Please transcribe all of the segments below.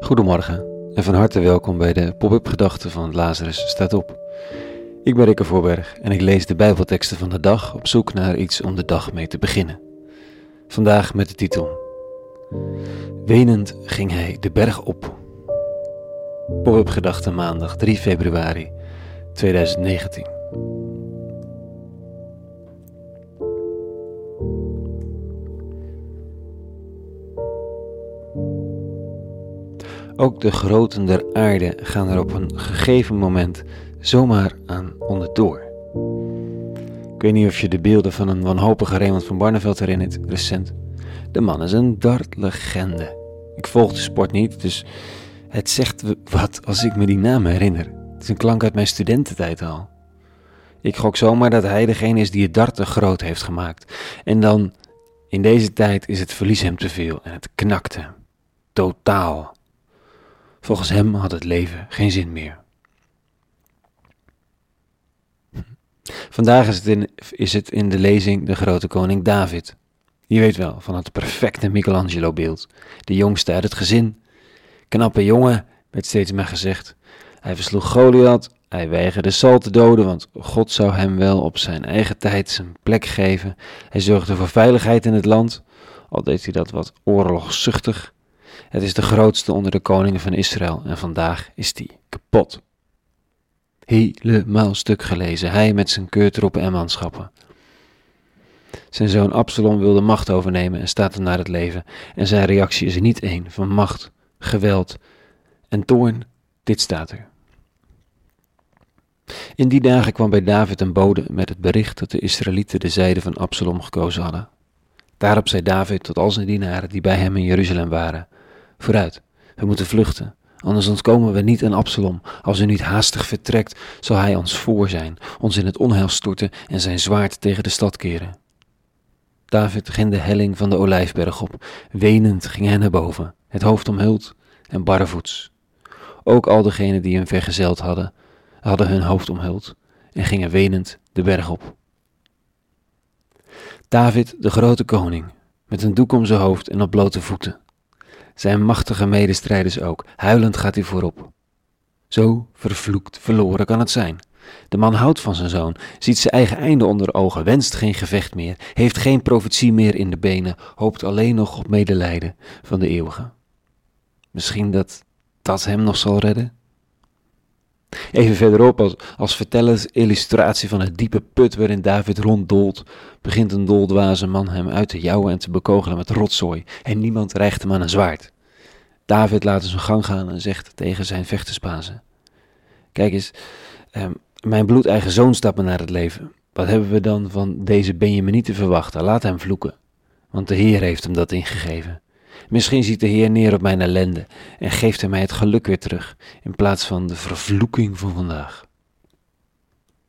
Goedemorgen en van harte welkom bij de pop-up gedachten van Lazarus staat op. Ik ben Rikke Voorberg en ik lees de Bijbelteksten van de dag op zoek naar iets om de dag mee te beginnen. Vandaag met de titel Wenend ging hij de berg op. Pop-up gedachten maandag 3 februari 2019. Ook de groten der aarde gaan er op een gegeven moment zomaar aan onderdoor. Ik weet niet of je de beelden van een wanhopige Raymond van Barneveld herinnert, recent. De man is een dartlegende. Ik volg de sport niet, dus het zegt wat als ik me die naam herinner. Het is een klank uit mijn studententijd al. Ik gok zomaar dat hij degene is die het darten groot heeft gemaakt. En dan, in deze tijd is het verlies hem te veel en het knakte. Totaal. Volgens hem had het leven geen zin meer. Vandaag is het, in, is het in de lezing de grote koning David. Je weet wel, van het perfecte Michelangelo-beeld. De jongste uit het gezin. Knappe jongen, werd steeds maar gezegd. Hij versloeg Goliath, hij weigerde Saul te doden, want God zou hem wel op zijn eigen tijd zijn plek geven. Hij zorgde voor veiligheid in het land, al deed hij dat wat oorlogzuchtig. Het is de grootste onder de koningen van Israël en vandaag is die kapot. Helemaal stuk gelezen, hij met zijn keurtroepen en manschappen. Zijn zoon Absalom wilde macht overnemen en staat hem naar het leven. En zijn reactie is niet één van macht, geweld en toorn. Dit staat er. In die dagen kwam bij David een bode met het bericht dat de Israëlieten de zijde van Absalom gekozen hadden. Daarop zei David tot al zijn dienaren die bij hem in Jeruzalem waren: Vooruit, we moeten vluchten, anders ontkomen we niet aan Absalom. Als u niet haastig vertrekt, zal hij ons voor zijn, ons in het onheil storten en zijn zwaard tegen de stad keren. David ging de helling van de olijfberg op, wenend ging hij naar boven, het hoofd omhuld en barrevoets. Ook al degenen die hem vergezeld hadden, hadden hun hoofd omhuld en gingen wenend de berg op. David, de grote koning, met een doek om zijn hoofd en op blote voeten. Zijn machtige medestrijders ook, huilend gaat hij voorop. Zo vervloekt verloren kan het zijn. De man houdt van zijn zoon, ziet zijn eigen einde onder ogen, wenst geen gevecht meer, heeft geen profetie meer in de benen, hoopt alleen nog op medelijden van de eeuwige. Misschien dat dat hem nog zal redden? Even verderop, als, als illustratie van het diepe put waarin David ronddolt, begint een doldwaze man hem uit te jouwen en te bekogelen met rotzooi, en niemand rijgt hem aan een zwaard. David laat zijn gang gaan en zegt tegen zijn vechterspazen: Kijk eens, eh, mijn bloedeigen zoon stapt me naar het leven. Wat hebben we dan van deze Benjamin te verwachten? Laat hem vloeken, want de Heer heeft hem dat ingegeven. Misschien ziet de Heer neer op mijn ellende en geeft hij mij het geluk weer terug, in plaats van de vervloeking van vandaag.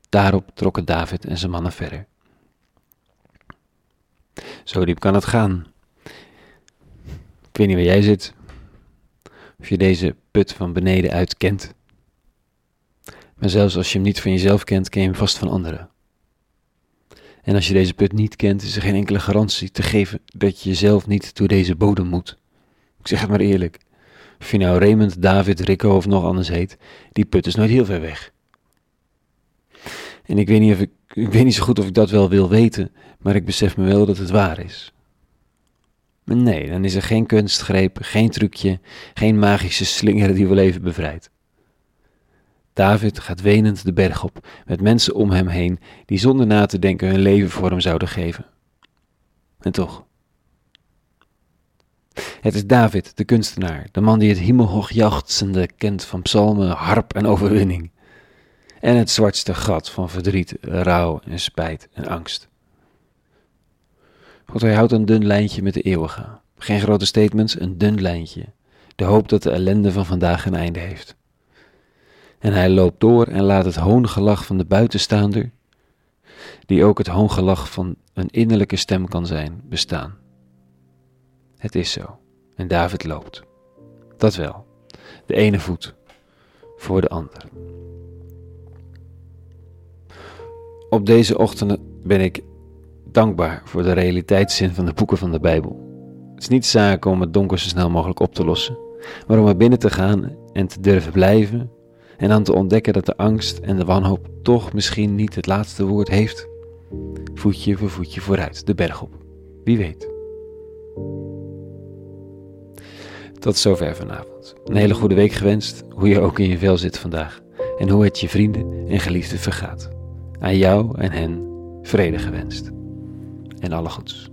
Daarop trokken David en zijn mannen verder. Zo diep kan het gaan. Ik weet niet waar jij zit, of je deze put van beneden uit kent. Maar zelfs als je hem niet van jezelf kent, ken je hem vast van anderen. En als je deze put niet kent, is er geen enkele garantie te geven dat je jezelf niet door deze bodem moet. Ik zeg het maar eerlijk. Of je nou Raymond, David, Rico of nog anders heet, die put is nooit heel ver weg. En ik weet niet, of ik, ik weet niet zo goed of ik dat wel wil weten, maar ik besef me wel dat het waar is. Maar nee, dan is er geen kunstgreep, geen trucje, geen magische slinger die wel even bevrijdt. David gaat wenend de berg op, met mensen om hem heen die zonder na te denken hun leven voor hem zouden geven. En toch. Het is David, de kunstenaar, de man die het hemelhoog jachtsende kent van psalmen, harp en overwinning. En het zwartste gat van verdriet, rouw en spijt en angst. God, hij houdt een dun lijntje met de eeuwige. Geen grote statements, een dun lijntje. De hoop dat de ellende van vandaag een einde heeft. En hij loopt door en laat het hoongelach van de buitenstaander, die ook het hoongelach van een innerlijke stem kan zijn, bestaan. Het is zo. En David loopt. Dat wel. De ene voet voor de ander. Op deze ochtend ben ik dankbaar voor de realiteitszin van de boeken van de Bijbel. Het is niet zaak om het donker zo snel mogelijk op te lossen. Maar om er binnen te gaan en te durven blijven en dan te ontdekken dat de angst en de wanhoop toch misschien niet het laatste woord heeft, voetje voor voetje vooruit, de berg op. Wie weet. Tot zover vanavond. Een hele goede week gewenst, hoe je ook in je vel zit vandaag en hoe het je vrienden en geliefden vergaat. Aan jou en hen vrede gewenst. En alle goeds.